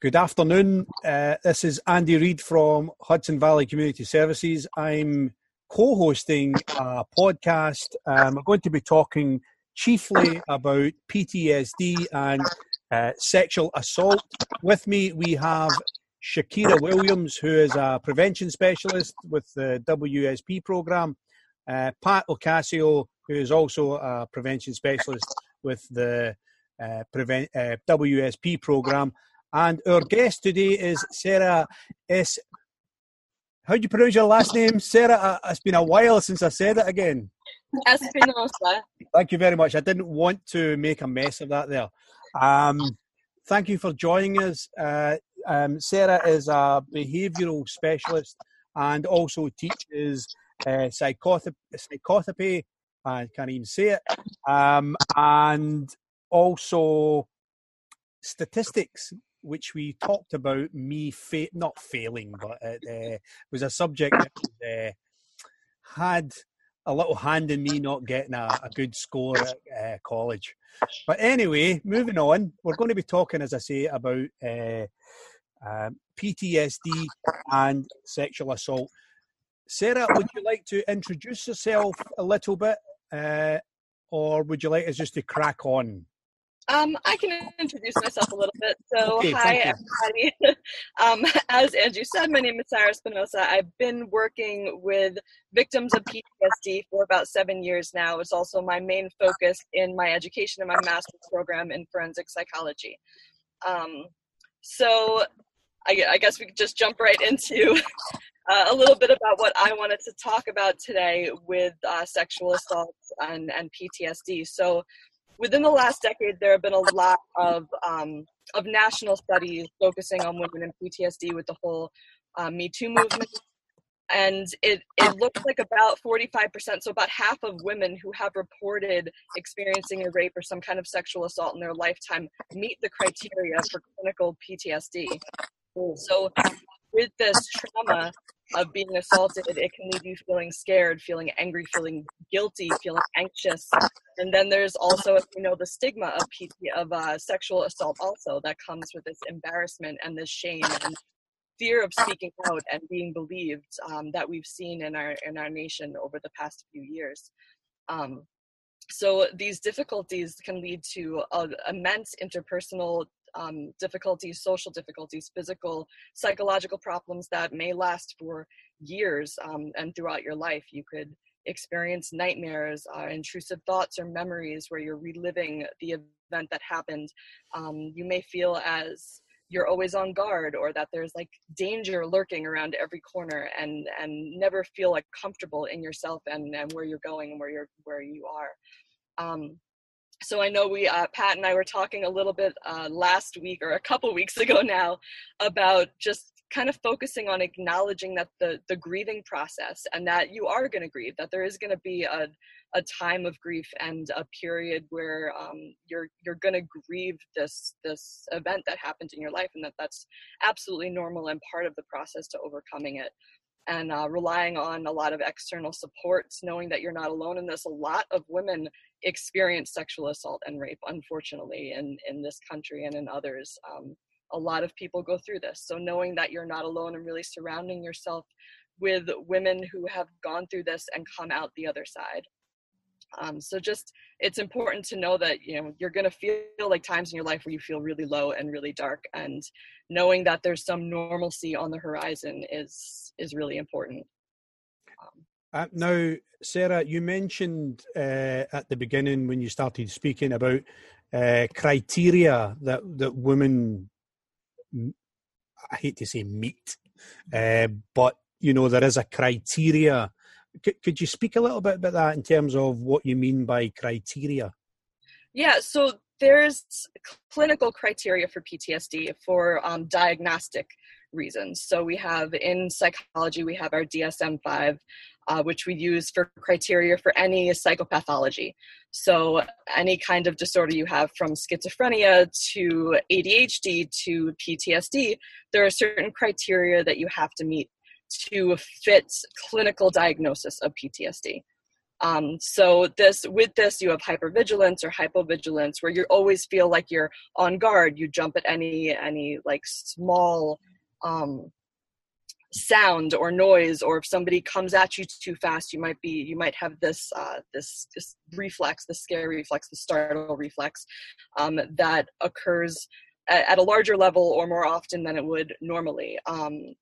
Good afternoon. Uh, this is Andy Reid from Hudson Valley Community Services. I'm co hosting a podcast. Um, I'm going to be talking chiefly about PTSD and uh, sexual assault. With me, we have Shakira Williams, who is a prevention specialist with the WSP program, uh, Pat Ocasio, who is also a prevention specialist with the uh, uh, WSP program, and our guest today is Sarah S. How do you pronounce your last name, Sarah? Uh, it's been a while since I said it again. Espinosa. Thank you very much. I didn't want to make a mess of that there. Um, thank you for joining us. Uh, um, Sarah is a behavioural specialist and also teaches uh, psychotherapy. I can't even say it. Um, and also statistics which we talked about me fa- not failing, but it uh, was a subject that uh, had a little hand in me not getting a, a good score at uh, college. But anyway, moving on, we're going to be talking, as I say, about uh, um, PTSD and sexual assault. Sarah, would you like to introduce yourself a little bit, uh, or would you like us just to crack on? Um, I can introduce myself a little bit. So, okay, hi everybody. um, as Andrew said, my name is Sarah Espinosa. I've been working with victims of PTSD for about seven years now. It's also my main focus in my education and my master's program in forensic psychology. Um, so, I, I, guess we could just jump right into uh, a little bit about what I wanted to talk about today with uh, sexual assault and, and PTSD. So, within the last decade, there have been a lot of um, of national studies focusing on women and PTSD with the whole uh, Me Too movement. And it, it looks like about 45%, so about half of women who have reported experiencing a rape or some kind of sexual assault in their lifetime meet the criteria for clinical PTSD. So, with this trauma, of being assaulted, it can leave you feeling scared, feeling angry, feeling guilty, feeling anxious. And then there's also, you know, the stigma of PT, of uh, sexual assault also that comes with this embarrassment and this shame and fear of speaking out and being believed um, that we've seen in our in our nation over the past few years. Um, so these difficulties can lead to uh, immense interpersonal um, difficulties, social difficulties, physical, psychological problems that may last for years um, and throughout your life. You could experience nightmares, uh, intrusive thoughts or memories where you're reliving the event that happened. Um, you may feel as you're always on guard or that there's like danger lurking around every corner and and never feel like comfortable in yourself and and where you're going and where you're where you are um, so I know we, uh, Pat and I were talking a little bit uh, last week or a couple weeks ago now about just kind of focusing on acknowledging that the the grieving process and that you are going to grieve, that there is going to be a a time of grief and a period where um, you're you're going to grieve this this event that happened in your life, and that that's absolutely normal and part of the process to overcoming it and uh, relying on a lot of external supports, knowing that you're not alone in this. A lot of women experience sexual assault and rape, unfortunately, in, in this country and in others. Um, a lot of people go through this. So knowing that you're not alone and really surrounding yourself with women who have gone through this and come out the other side. Um, so just it's important to know that you know you're going to feel like times in your life where you feel really low and really dark and knowing that there's some normalcy on the horizon is is really important. Um, uh, now sarah you mentioned uh, at the beginning when you started speaking about uh, criteria that that women i hate to say meet uh, but you know there is a criteria. Could, could you speak a little bit about that in terms of what you mean by criteria? Yeah, so there's clinical criteria for PTSD for um, diagnostic reasons. So we have in psychology, we have our DSM 5, uh, which we use for criteria for any psychopathology. So any kind of disorder you have from schizophrenia to ADHD to PTSD, there are certain criteria that you have to meet to fit clinical diagnosis of PTSD. Um, so this with this you have hypervigilance or hypovigilance where you always feel like you're on guard. You jump at any any like small um, sound or noise, or if somebody comes at you too fast, you might be you might have this uh, this this reflex, the scare reflex, the startle reflex um, that occurs at, a larger level or more often than it would normally. Um,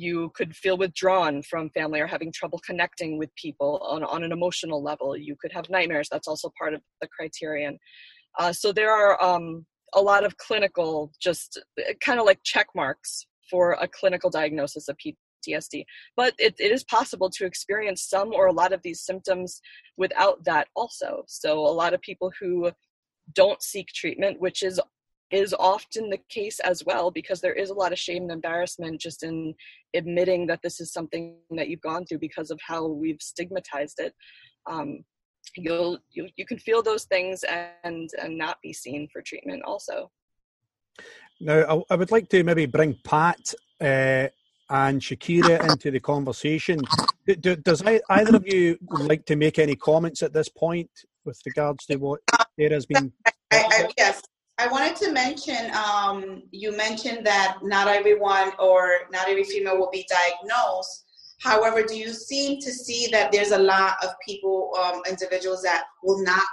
you could feel withdrawn from family or having trouble connecting with people on, on an emotional level. You could have nightmares. That's also part of the criterion. Uh, so there are um, a lot of clinical, just uh, kind of like check marks for a clinical diagnosis of PTSD. But it, it is possible to experience some or a lot of these symptoms without that also. So a lot of people who don't seek treatment, which is is often the case as well because there is a lot of shame and embarrassment just in admitting that this is something that you've gone through because of how we've stigmatized it. Um, you'll you, you can feel those things and and not be seen for treatment also. Now i, I would like to maybe bring pat uh, and shakira into the conversation. Do, does either of you like to make any comments at this point with regards to what there has been I, I, yes I wanted to mention, um, you mentioned that not everyone or not every female will be diagnosed. However, do you seem to see that there's a lot of people, um, individuals that will not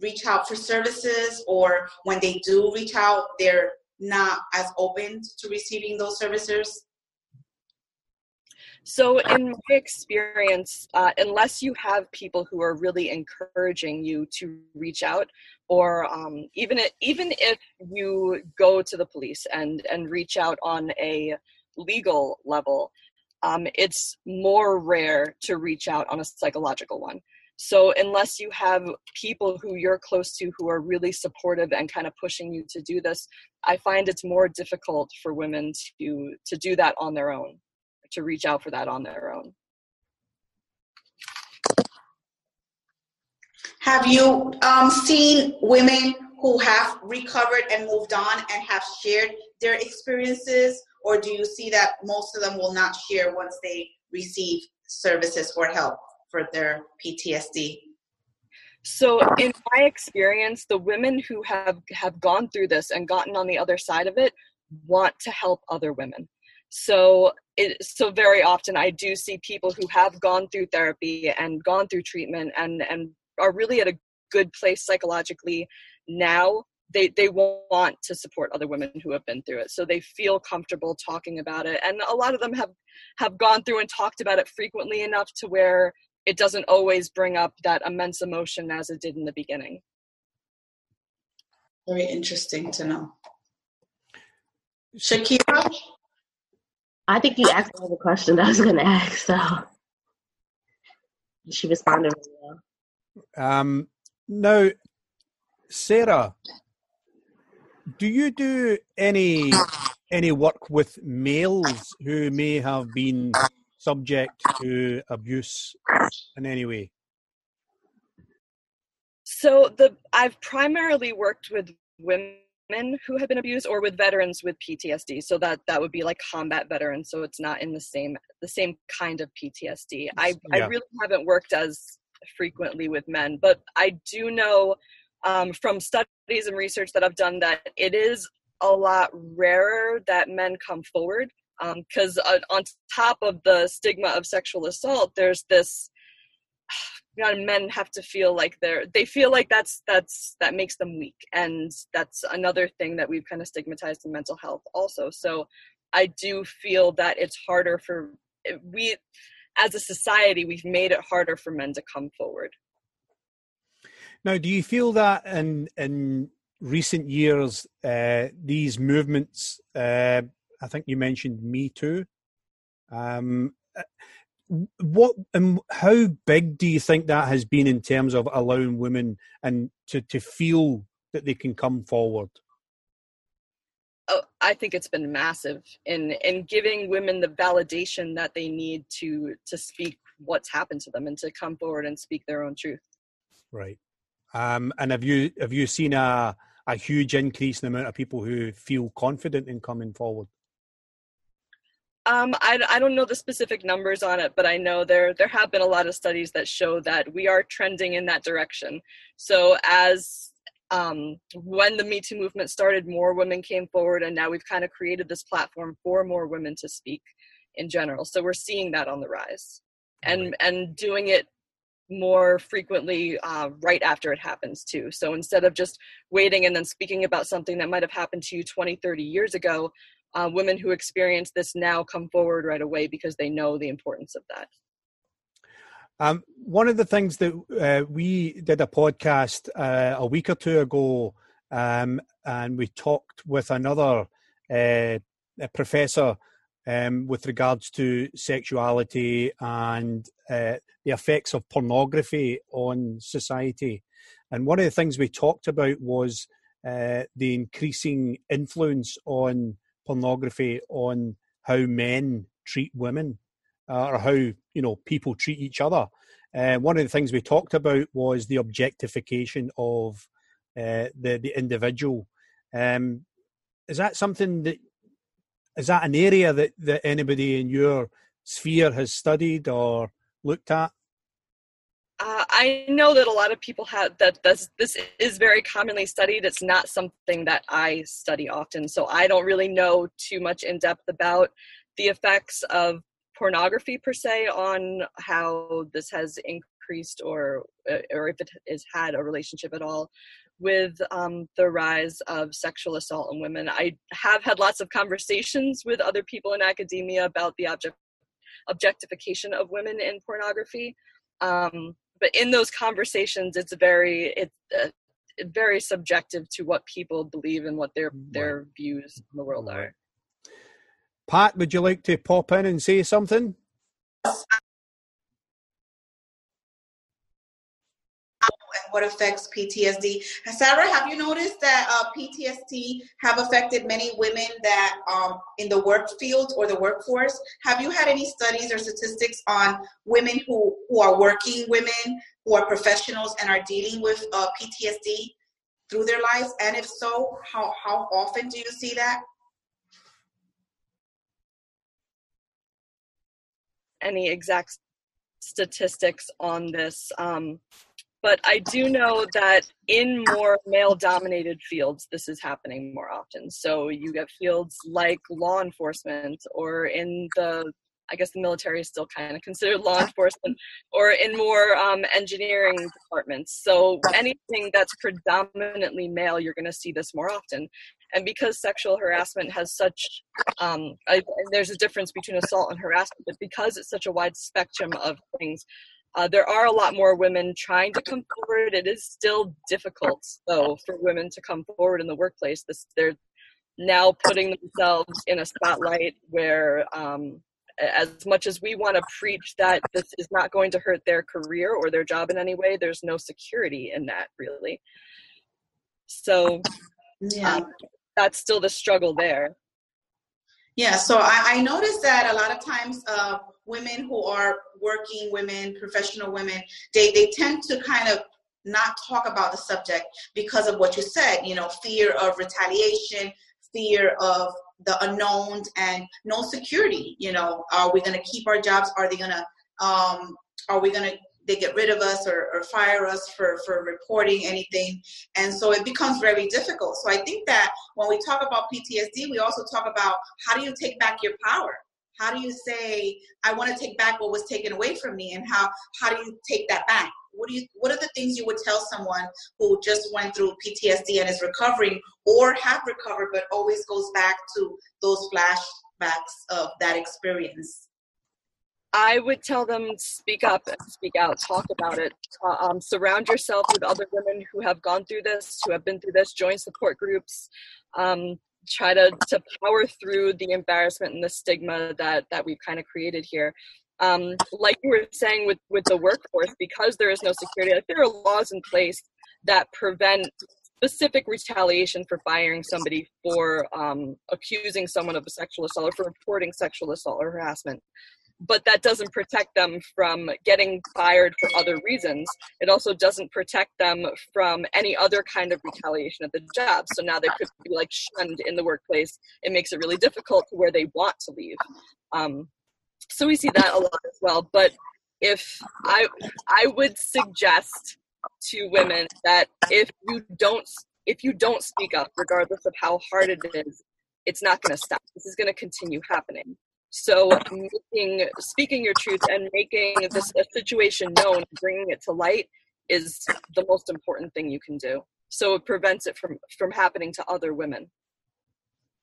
reach out for services, or when they do reach out, they're not as open to receiving those services? So, in my experience, uh, unless you have people who are really encouraging you to reach out, or um, even if, even if you go to the police and and reach out on a legal level, um, it's more rare to reach out on a psychological one. So, unless you have people who you're close to who are really supportive and kind of pushing you to do this, I find it's more difficult for women to to do that on their own to reach out for that on their own. Have you um, seen women who have recovered and moved on and have shared their experiences, or do you see that most of them will not share once they receive services or help for their PTSD? So, in my experience, the women who have have gone through this and gotten on the other side of it want to help other women. So it, so very often I do see people who have gone through therapy and gone through treatment and and are really at a good place psychologically now they they want to support other women who have been through it. So they feel comfortable talking about it. And a lot of them have have gone through and talked about it frequently enough to where it doesn't always bring up that immense emotion as it did in the beginning. Very interesting to know. Shakira? I think you asked all the question I was going to ask, so. She responded really well. Um, now, Sarah, do you do any any work with males who may have been subject to abuse in any way? So the I've primarily worked with women who have been abused or with veterans with PTSD. So that that would be like combat veterans. So it's not in the same the same kind of PTSD. I yeah. I really haven't worked as frequently with men, but I do know um, from studies and research that I've done that it is a lot rarer that men come forward because um, uh, on top of the stigma of sexual assault, there's this know, men have to feel like they're they feel like that's that's that makes them weak and that's another thing that we've kind of stigmatized in mental health also. So i do feel that it's harder for we as a society we've made it harder for men to come forward. Now do you feel that in in recent years uh, these movements uh, i think you mentioned me too um, what and how big do you think that has been in terms of allowing women and to, to feel that they can come forward i think it's been massive in in giving women the validation that they need to to speak what's happened to them and to come forward and speak their own truth. Right. Um and have you have you seen a a huge increase in the amount of people who feel confident in coming forward? Um, I, I don't know the specific numbers on it, but I know there there have been a lot of studies that show that we are trending in that direction. So as um, when the Me Too movement started, more women came forward, and now we've kind of created this platform for more women to speak in general. So we're seeing that on the rise, and and doing it more frequently uh, right after it happens too. So instead of just waiting and then speaking about something that might have happened to you 20, 30 years ago, uh, women who experience this now come forward right away because they know the importance of that. Um, one of the things that uh, we did a podcast uh, a week or two ago, um, and we talked with another uh, professor um, with regards to sexuality and uh, the effects of pornography on society. And one of the things we talked about was uh, the increasing influence on pornography on how men treat women uh, or how you know people treat each other. Uh, one of the things we talked about was the objectification of uh, the the individual. Um, is that something that is that an area that, that anybody in your sphere has studied or looked at? Uh, I know that a lot of people have that this, this is very commonly studied. It's not something that I study often, so I don't really know too much in depth about the effects of pornography per se on how this has increased or uh, or if it has had a relationship at all with um, the rise of sexual assault on women. I have had lots of conversations with other people in academia about the object objectification of women in pornography. Um, but in those conversations it's very it's uh, very subjective to what people believe and what their their views in the world are pat would you like to pop in and say something and what affects PTSD. Sarah, have you noticed that uh, PTSD have affected many women that um, in the work field or the workforce? Have you had any studies or statistics on women who, who are working women, who are professionals and are dealing with uh, PTSD through their lives? And if so, how, how often do you see that? Any exact statistics on this. Um, but I do know that in more male dominated fields, this is happening more often. So you get fields like law enforcement or in the I guess the military is still kind of considered law enforcement, or in more um, engineering departments. So anything that's predominantly male, you're going to see this more often. And because sexual harassment has such, um, I, there's a difference between assault and harassment, but because it's such a wide spectrum of things, uh, there are a lot more women trying to come forward. It is still difficult, though, for women to come forward in the workplace. This, they're now putting themselves in a spotlight where, um, as much as we want to preach that this is not going to hurt their career or their job in any way, there's no security in that, really. So, yeah. Um, that's still the struggle there. Yeah, so I, I noticed that a lot of times uh, women who are working women, professional women, they, they tend to kind of not talk about the subject because of what you said, you know, fear of retaliation, fear of the unknown and no security, you know, are we going to keep our jobs? Are they going to, um, are we going to they get rid of us or, or fire us for, for reporting anything. And so it becomes very difficult. So I think that when we talk about PTSD, we also talk about how do you take back your power? how do you say i want to take back what was taken away from me and how how do you take that back what do you what are the things you would tell someone who just went through ptsd and is recovering or have recovered but always goes back to those flashbacks of that experience I would tell them speak up and speak out, talk about it. Um, surround yourself with other women who have gone through this, who have been through this. Join support groups. Um, try to to power through the embarrassment and the stigma that that we've kind of created here um, like you were saying with with the workforce because there is no security like there are laws in place that prevent specific retaliation for firing somebody for um, accusing someone of a sexual assault or for reporting sexual assault or harassment but that doesn't protect them from getting fired for other reasons. It also doesn't protect them from any other kind of retaliation at the job. So now they could be like shunned in the workplace. It makes it really difficult to where they want to leave. Um, so we see that a lot as well. But if I I would suggest to women that if you don't if you don't speak up, regardless of how hard it is, it's not going to stop. This is going to continue happening. So, making, speaking your truth and making this a situation known, bringing it to light, is the most important thing you can do. So it prevents it from from happening to other women.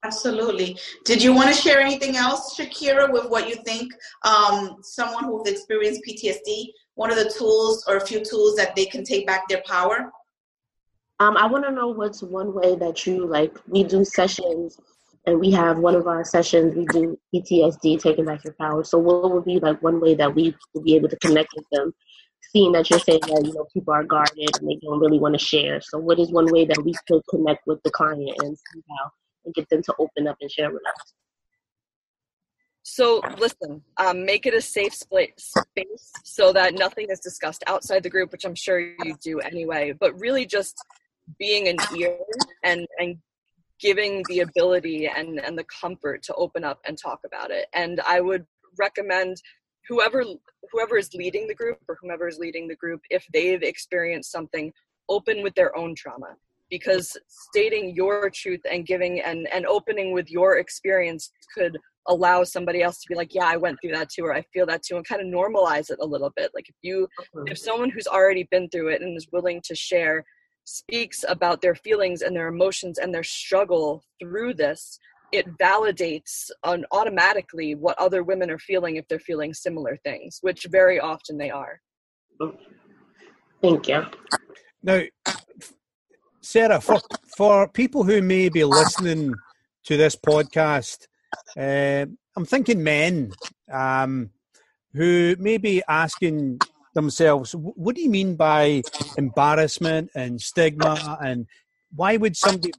Absolutely. Did you want to share anything else, Shakira, with what you think um, someone who's experienced PTSD, one of the tools or a few tools that they can take back their power? Um, I want to know what's one way that you like. We do sessions and we have one of our sessions we do PTSD, taking back your power. So what would be like one way that we would be able to connect with them, seeing that you're saying that you know people are guarded and they don't really want to share. So what is one way that we could connect with the client and somehow and get them to open up and share with us? So listen, um, make it a safe space so that nothing is discussed outside the group, which I'm sure you do anyway. But really, just being an ear and and giving the ability and and the comfort to open up and talk about it. And i would recommend whoever whoever is leading the group or whomever is leading the group if they've experienced something open with their own trauma. Because stating your truth and giving and and opening with your experience could allow somebody else to be like yeah i went through that too or i feel that too and kind of normalize it a little bit. Like if you if someone who's already been through it and is willing to share speaks about their feelings and their emotions and their struggle through this, it validates on automatically what other women are feeling if they're feeling similar things, which very often they are. Thank you. Now, Sarah, for, for people who may be listening to this podcast, uh, I'm thinking men um, who may be asking themselves. What do you mean by embarrassment and stigma? And why would somebody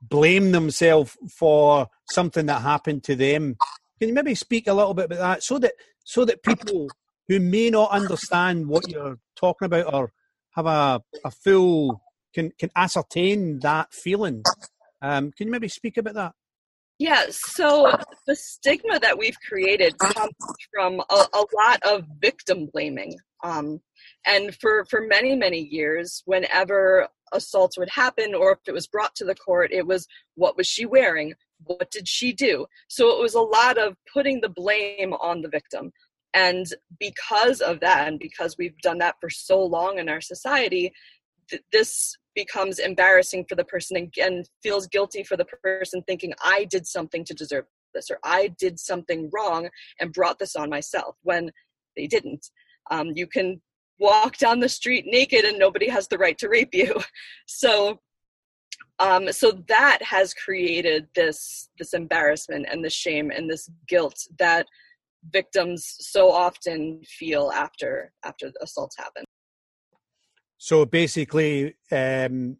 blame themselves for something that happened to them? Can you maybe speak a little bit about that so that so that people who may not understand what you're talking about or have a, a full can can ascertain that feeling? Um, can you maybe speak about that? Yeah, so the stigma that we've created comes from a, a lot of victim blaming. Um, and for, for many, many years, whenever assaults would happen or if it was brought to the court, it was what was she wearing? What did she do? So it was a lot of putting the blame on the victim. And because of that, and because we've done that for so long in our society, th- this becomes embarrassing for the person and feels guilty for the person thinking i did something to deserve this or i did something wrong and brought this on myself when they didn't um, you can walk down the street naked and nobody has the right to rape you. So um, so that has created this this embarrassment and this shame and this guilt that victims so often feel after after assaults happen. So basically, um,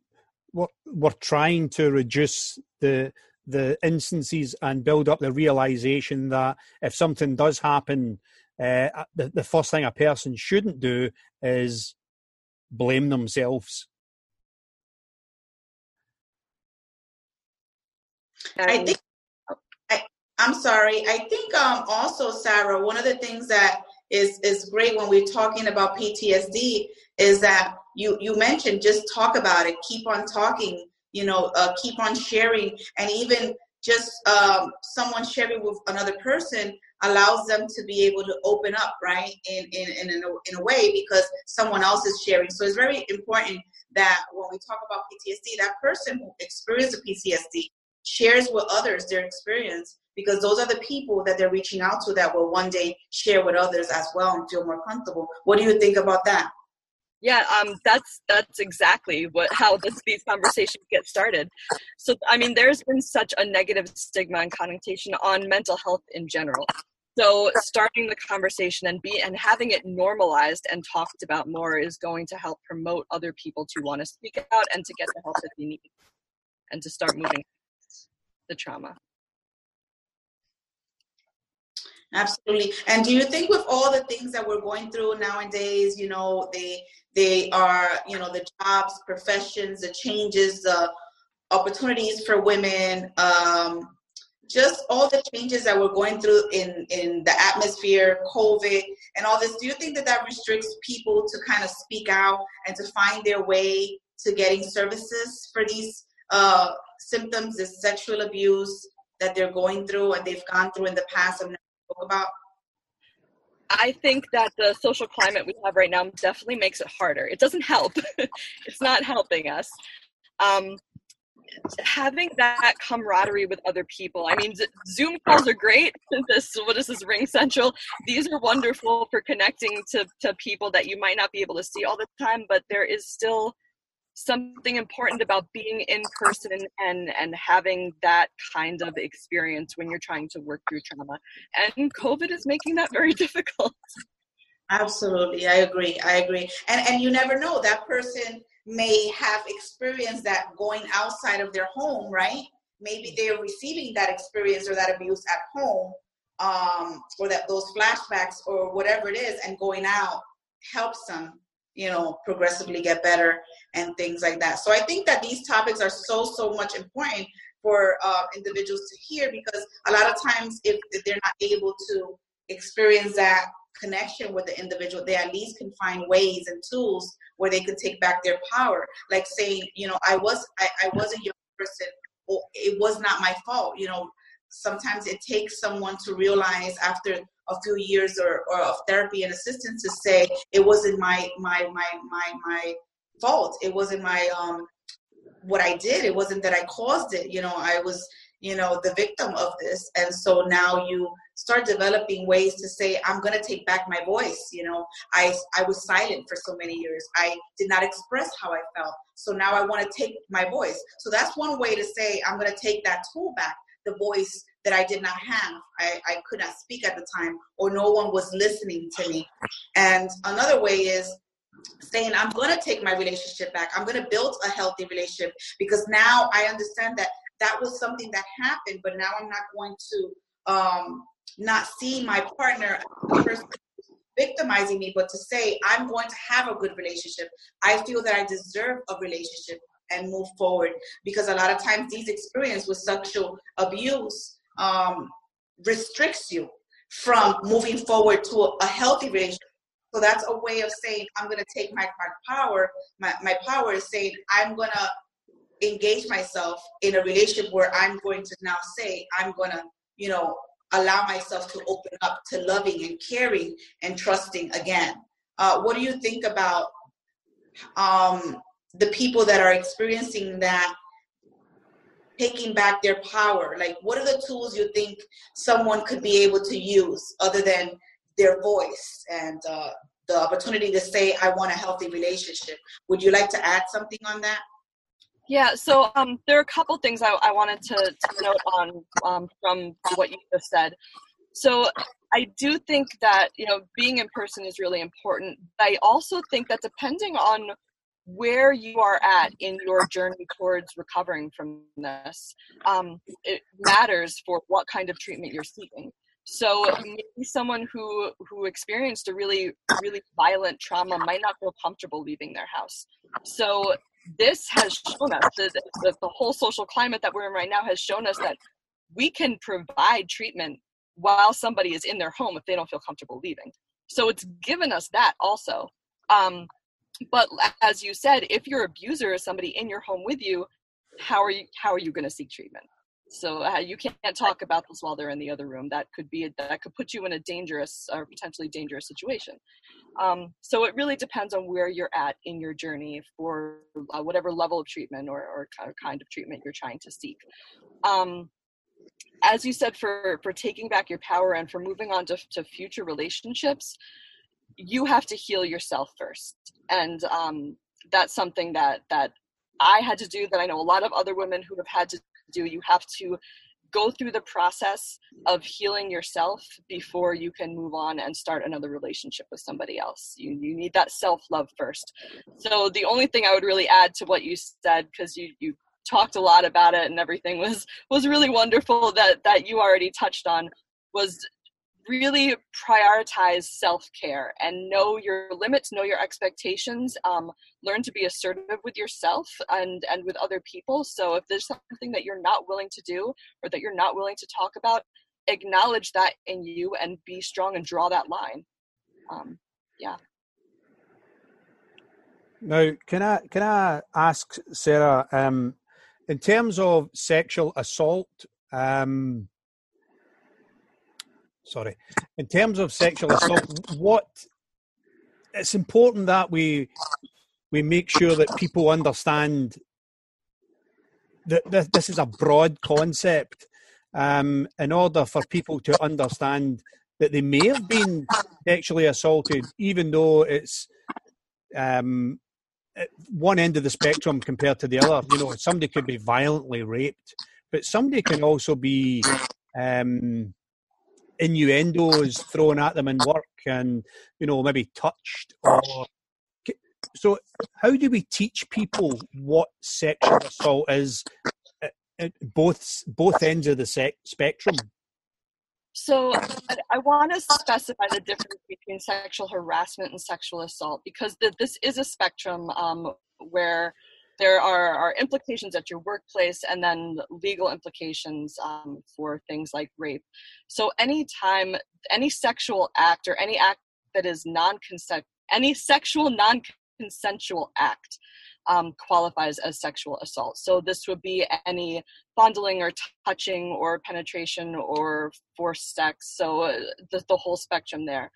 we're, we're trying to reduce the the instances and build up the realization that if something does happen, uh, the, the first thing a person shouldn't do is blame themselves. I think I, I'm sorry. I think um, also, Sarah, one of the things that is is great when we're talking about PTSD is that you you mentioned just talk about it keep on talking you know uh, keep on sharing and even just um, someone sharing with another person allows them to be able to open up right in in, in, in, a, in a way because someone else is sharing. So it's very important that when we talk about ptsd that person who experienced the ptsd shares with others their experience because those are the people that they're reaching out to that will one day share with others as well and feel more comfortable. What do you think about that yeah um, that's that's exactly what how this, these conversations get started. So i mean there's been such a negative stigma and connotation on mental health in general. So starting the conversation and be and having it normalized and talked about more is going to help promote other people to want to speak out and to get the help that they need and to start moving the trauma Absolutely. And do you think with all the things that we're going through nowadays, you know, they they are, you know, the jobs, professions, the changes, the opportunities for women, um, just all the changes that we're going through in in the atmosphere, COVID, and all this. Do you think that that restricts people to kind of speak out and to find their way to getting services for these uh, symptoms, this sexual abuse that they're going through and they've gone through in the past and about? I think that the social climate we have right now definitely makes it harder. It doesn't help. it's not helping us. Um, having that camaraderie with other people. I mean, Zoom calls are great. This what is this Ring Central? These are wonderful for connecting to to people that you might not be able to see all the time, but there is still something important about being in person and and having that kind of experience when you're trying to work through trauma. And covid is making that very difficult. Absolutely i agree i agree. And and you never know that person may have experienced that going outside of their home right? Maybe they're receiving that experience or that abuse at home um, or that those flashbacks or whatever it is and going out helps them you know progressively get better and things like that. So i think that these topics are so so much important for uh, individuals to hear because a lot of times if, if they're not able to experience that connection with the individual they at least can find ways and tools where they can take back their power. Like saying you know i was i, I was a young person it was not my fault you know sometimes it takes someone to realize after a few years or, or of therapy and assistance to say it wasn't my my my my my fault. It wasn't my um what i did. It wasn't that i caused it. You know i was you know the victim of this. And so now you start developing ways to say i'm going to take back my voice. You know i i was silent for so many years. I did not express how i felt. So now i want to take my voice. So that's one way to say i'm going to take that tool back the voice that I did not have. I, I could not speak at the time, or no one was listening to me. And another way is saying, I'm going to take my relationship back. I'm going to build a healthy relationship because now I understand that that was something that happened, but now I'm not going to um, not see my partner victimizing me, but to say, I'm going to have a good relationship. I feel that I deserve a relationship and move forward. Because a lot of times these experiences with sexual abuse um, restricts you from moving forward to a, healthy relationship. So that's a way of saying i'm going to take my, my power my, my power is saying i'm going to engage myself in a relationship where i'm going to now say i'm going to you know allow myself to open up to loving and caring and trusting again. Uh, what do you think about um, the people that are experiencing that taking back their power? Like what are the tools you think someone could be able to use other than their voice and uh, the opportunity to say i want a healthy relationship would you like to add something on that? Yeah so um, there are a couple things i, I wanted to, to note on um, from what you just said. So i do think that you know being in person is really important i also think that depending on where you are at in your journey towards recovering from this um, it matters for what kind of treatment you're seeking. So maybe someone who who experienced a really really violent trauma might not feel comfortable leaving their house. So this has shown us the, the, the whole social climate that we're in right now has shown us that we can provide treatment while somebody is in their home if they don't feel comfortable leaving. So it's given us that also. Um, but as you said if your abuser is somebody in your home with you how are you how are you going to seek treatment? So uh, you can't talk about this while they're in the other room. That could be a, that could put you in a dangerous or potentially dangerous situation. Um, so it really depends on where you're at in your journey for uh, whatever level of treatment or, or kind of treatment you're trying to seek. Um, as you said for for taking back your power and for moving on to, to future relationships you have to heal yourself first. And um, that's something that that i had to do that i know a lot of other women who have had to do. You have to go through the process of healing yourself before you can move on and start another relationship with somebody else. You, you need that self-love first. So the only thing i would really add to what you said because you you talked a lot about it and everything was was really wonderful that that you already touched on was really prioritize self-care and know your limits know your expectations um, learn to be assertive with yourself and and with other people. So if there's something that you're not willing to do or that you're not willing to talk about acknowledge that in you and be strong and draw that line. Um, yeah. Now can i can i ask sarah um, in terms of sexual assault um, sorry, in terms of sexual assault, what it's important that we we make sure that people understand that this is a broad concept um, in order for people to understand that they may have been sexually assaulted, even though it's um, one end of the spectrum compared to the other. You know, somebody could be violently raped, but somebody can also be um, innuendos thrown at them in work and you know maybe touched or so how do we teach people what sexual assault is at both both ends of the se- spectrum? So i want to specify the difference between sexual harassment and sexual assault because this is a spectrum um, where there are, are implications at your workplace and then legal implications um, for things like rape. So anytime any sexual act or any act that is non-consent, any sexual non-consensual act um, qualifies as sexual assault. So this would be any fondling or touching or penetration or forced sex. So uh, the, the whole spectrum there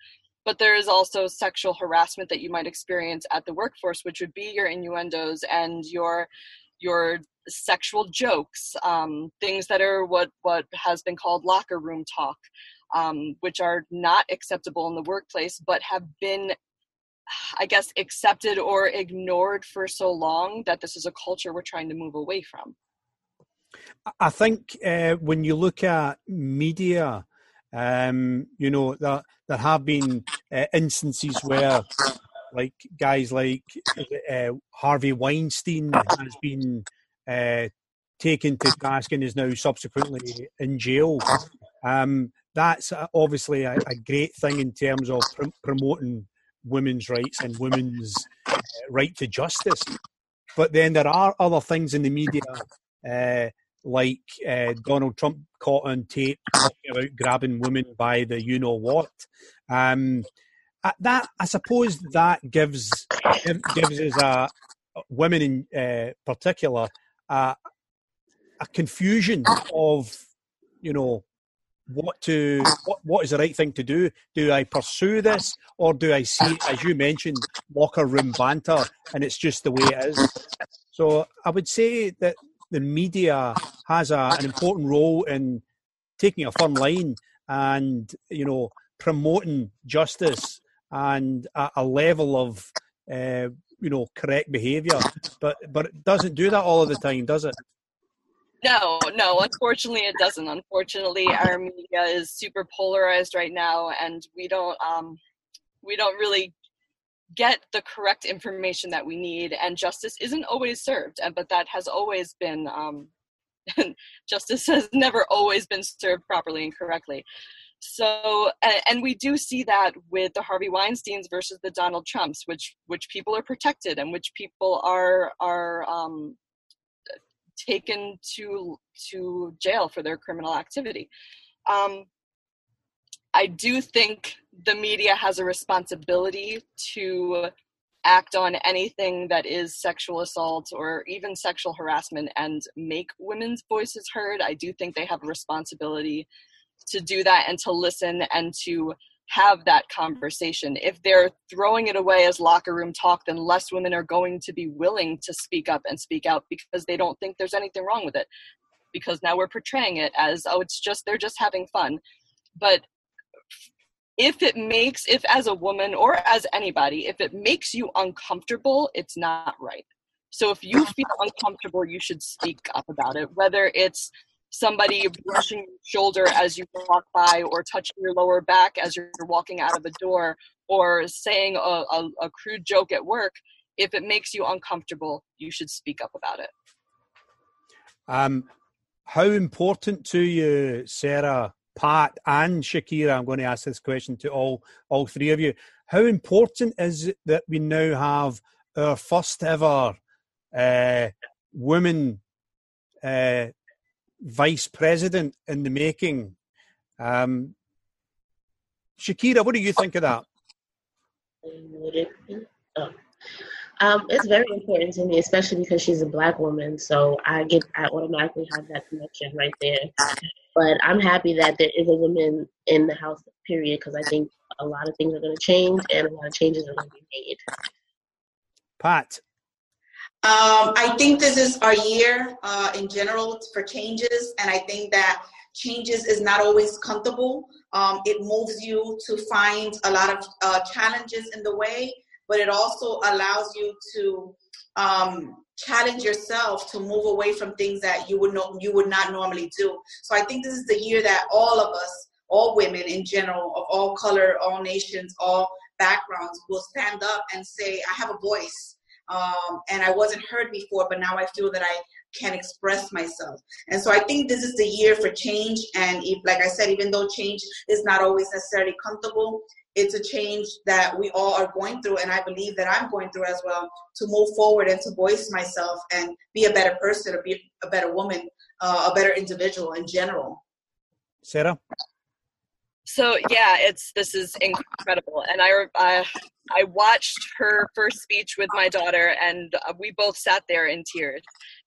but there is also sexual harassment that you might experience at the workforce which would be your innuendos and your your sexual jokes um, things that are what what has been called locker room talk um, which are not acceptable in the workplace but have been i guess accepted or ignored for so long that this is a culture we're trying to move away from. I think uh, when you look at media um, you know, there, there have been uh, instances where, like, guys like uh, Harvey Weinstein has been uh, taken to task and is now subsequently in jail. Um, that's obviously a, a, great thing in terms of pr- promoting women's rights and women's uh, right to justice. But then there are other things in the media uh, like uh, Donald Trump caught on tape about grabbing women by the you know what. Um, uh, that I suppose that gives gives us a women in uh, particular a confusion of you know what to what, what is the right thing to do do i pursue this or do i see as you mentioned locker room banter and it's just the way it is so i would say that the media has a, an important role in taking a firm line and you know promoting justice and a, a level of uh, you know correct behaviour. But but it doesn't do that all of the time does it? No no unfortunately it doesn't. Unfortunately our media is super polarized right now and we don't um we don't really get the correct information that we need and justice isn't always served and but that has always been um, justice has never always been served properly and correctly. So and we do see that with the harvey weinsteins versus the donald trumps which which people are protected and which people are are um, taken to to jail for their criminal activity. Um, I do think the media has a responsibility to act on anything that is sexual assault or even sexual harassment and make women's voices heard. I do think they have a responsibility to do that and to listen and to have that conversation. If they're throwing it away as locker room talk, then less women are going to be willing to speak up and speak out because they don't think there's anything wrong with it. Because now we're portraying it as, oh, it's just, they're just having fun. But if it makes if as a woman or as anybody if it makes you uncomfortable it's not right. So if you feel uncomfortable you should speak up about it whether it's somebody brushing your shoulder as you walk by or touching your lower back as you're walking out of a door or saying a, a, a crude joke at work if it makes you uncomfortable you should speak up about it. Um, how important to you sarah Pat and Shakira, I'm going to ask this question to all all three of you. How important is it that we now have our first ever uh, woman uh, vice president in the making? Um, Shakira, what do you think of that? Um, it's very important to me, especially because she's a black woman. So I get, I automatically have that connection right there. But I'm happy that there is a woman in the house, period, because I think a lot of things are going to change and a lot of changes are going to be made. Pat. Um, I think this is our year uh, in general for changes, and I think that changes is not always comfortable. Um, it moves you to find a lot of uh, challenges in the way, but it also allows you to um, challenge yourself to move away from things that you would know you would not normally do. So I think this is the year that all of us, all women in general, of all color, all nations, all backgrounds, will stand up and say, "I have a voice." Um, and I wasn't heard before, but now I feel that I can express myself. And so I think this is the year for change. And if, like I said, even though change is not always necessarily comfortable, it's a change that we all are going through. And I believe that I'm going through as well to move forward and to voice myself and be a better person or be a better woman, uh, a better individual in general. Sarah? So yeah, it's this is incredible, and I I, I watched her first speech with my daughter, and uh, we both sat there in tears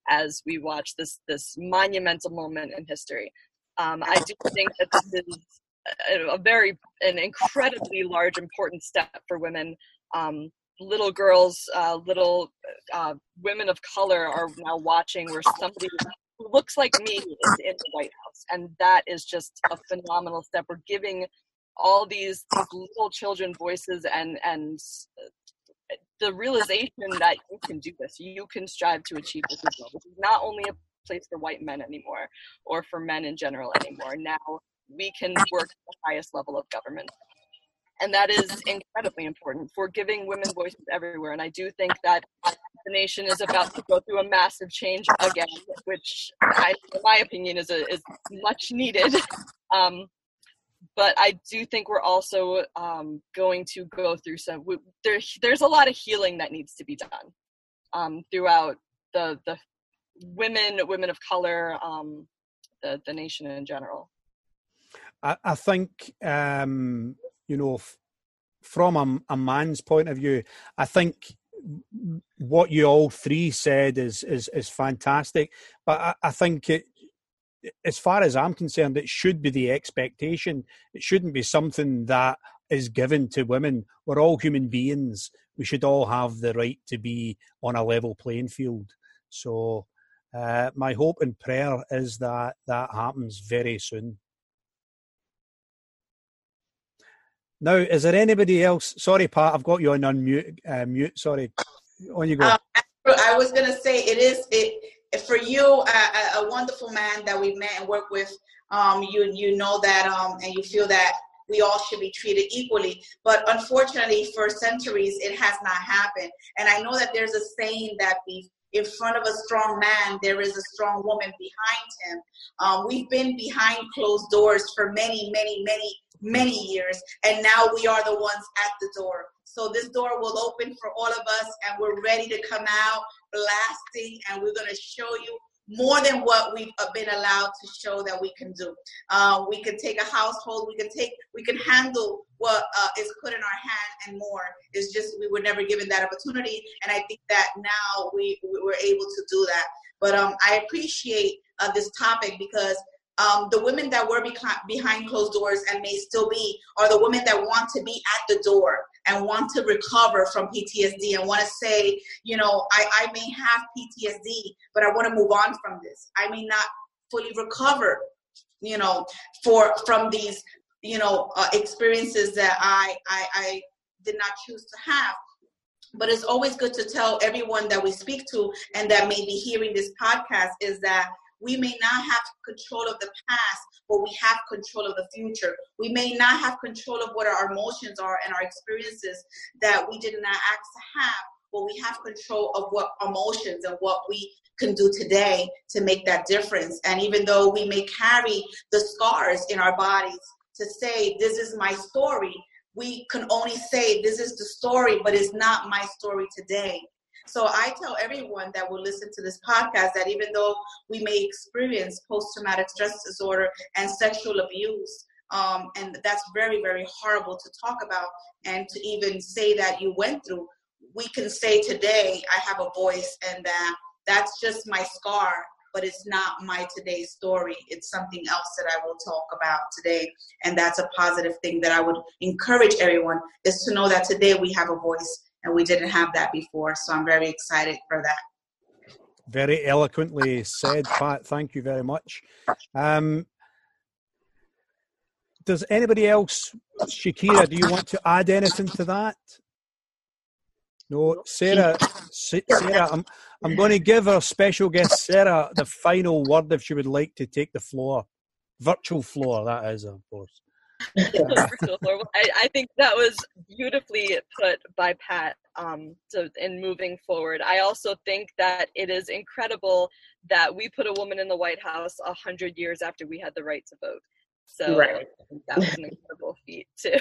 as we watched this this monumental moment in history. Um, I do think that this is a, a, very an incredibly large important step for women. Um, little girls, uh, little uh, women of color are now watching where somebody who looks like me is in the White House, and that is just a phenomenal step. We're giving all these, little children voices and and the realization that you can do this, you can strive to achieve this as well. This is not only a place for white men anymore, or for men in general anymore. Now we can work at the highest level of government. And that is incredibly important for giving women voices everywhere. And I do think that the nation is about to go through a massive change again, which, I, in my opinion, is a, is much needed. Um, but I do think we're also um, going to go through some. We, there, there's a lot of healing that needs to be done um, throughout the the women, women of color, um, the the nation in general. I, I think um, you know, f- from a, a man's point of view, I think what you all three said is is is fantastic. But I, I think it, as far as I'm concerned, it should be the expectation. It shouldn't be something that is given to women. We're all human beings. We should all have the right to be on a level playing field. So, uh, my hope and prayer is that that happens very soon. Now, is there anybody else? Sorry, Pat, I've got you on unmute. Uh, mute. Sorry, on you go. Um, I was going to say it is it for you, a, a, wonderful man that we've met and worked with, um, you you know that, um, and you feel that we all should be treated equally. But unfortunately, for centuries, it has not happened. And I know that there's a saying that be in front of a strong man, there is a strong woman behind him. Um, we've been behind closed doors for many, many, many, many years, and now we are the ones at the door. So this door will open for all of us, and we're ready to come out blasting, and we're going to show you more than what we've uh, been allowed to show that we can do. Uh, we can take a household, we can take, we can handle what uh, is put in our hand and more. It's just we were never given that opportunity, and I think that now we, we were able to do that. But um, I appreciate uh, this topic because um, the women that were behind closed doors and may still be are the women that want to be at the door and want to recover from PTSD and want to say, you know, I, I may have PTSD, but I want to move on from this. I may not fully recover, you know, for from these, you know, uh, experiences that I, I I did not choose to have. But it's always good to tell everyone that we speak to and that may be hearing this podcast is that we may not have control of the past, but we have control of the future. We may not have control of what our emotions are and our experiences that we did not ask to have, but we have control of what emotions and what we can do today to make that difference. And even though we may carry the scars in our bodies to say, this is my story, we can only say, this is the story, but it's not my story today. So I tell everyone that will listen to this podcast that even though we may experience post traumatic stress disorder and sexual abuse, um, and that's very, very horrible to talk about and to even say that you went through, we can say today, I have a voice and that that's just my scar, but it's not my today's story. It's something else that I will talk about today. And that's a positive thing that I would encourage everyone is to know that today we have a voice and we didn't have that before. So I'm very excited for that. Very eloquently said, Pat. Thank you very much. Um, does anybody else, Shakira, do you want to add anything to that? No, Sarah. Sarah, I'm I'm going to give our special guest Sarah the final word if she would like to take the floor, virtual floor. That is, of course. I, I, think that was beautifully put by Pat. Um, so in moving forward, I also think that it is incredible that we put a woman in the White House a hundred years after we had the right to vote. So right. that was an incredible feat too.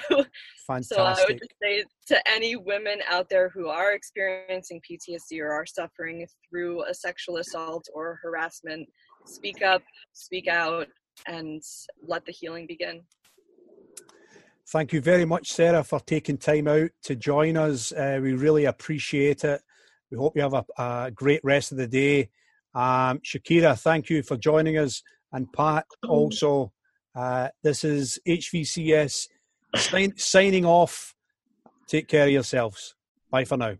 Fantastic. So I would just say to any women out there who are experiencing PTSD or are suffering through a sexual assault or harassment, speak up, speak out, and let the healing begin. Thank you very much, Sarah, for taking time out to join us. Uh, we really appreciate it. We hope you have a, a great rest of the day. Um, Shakira, thank you for joining us. And Pat, also, uh, this is HVCS sign, signing off. Take care of yourselves. Bye for now.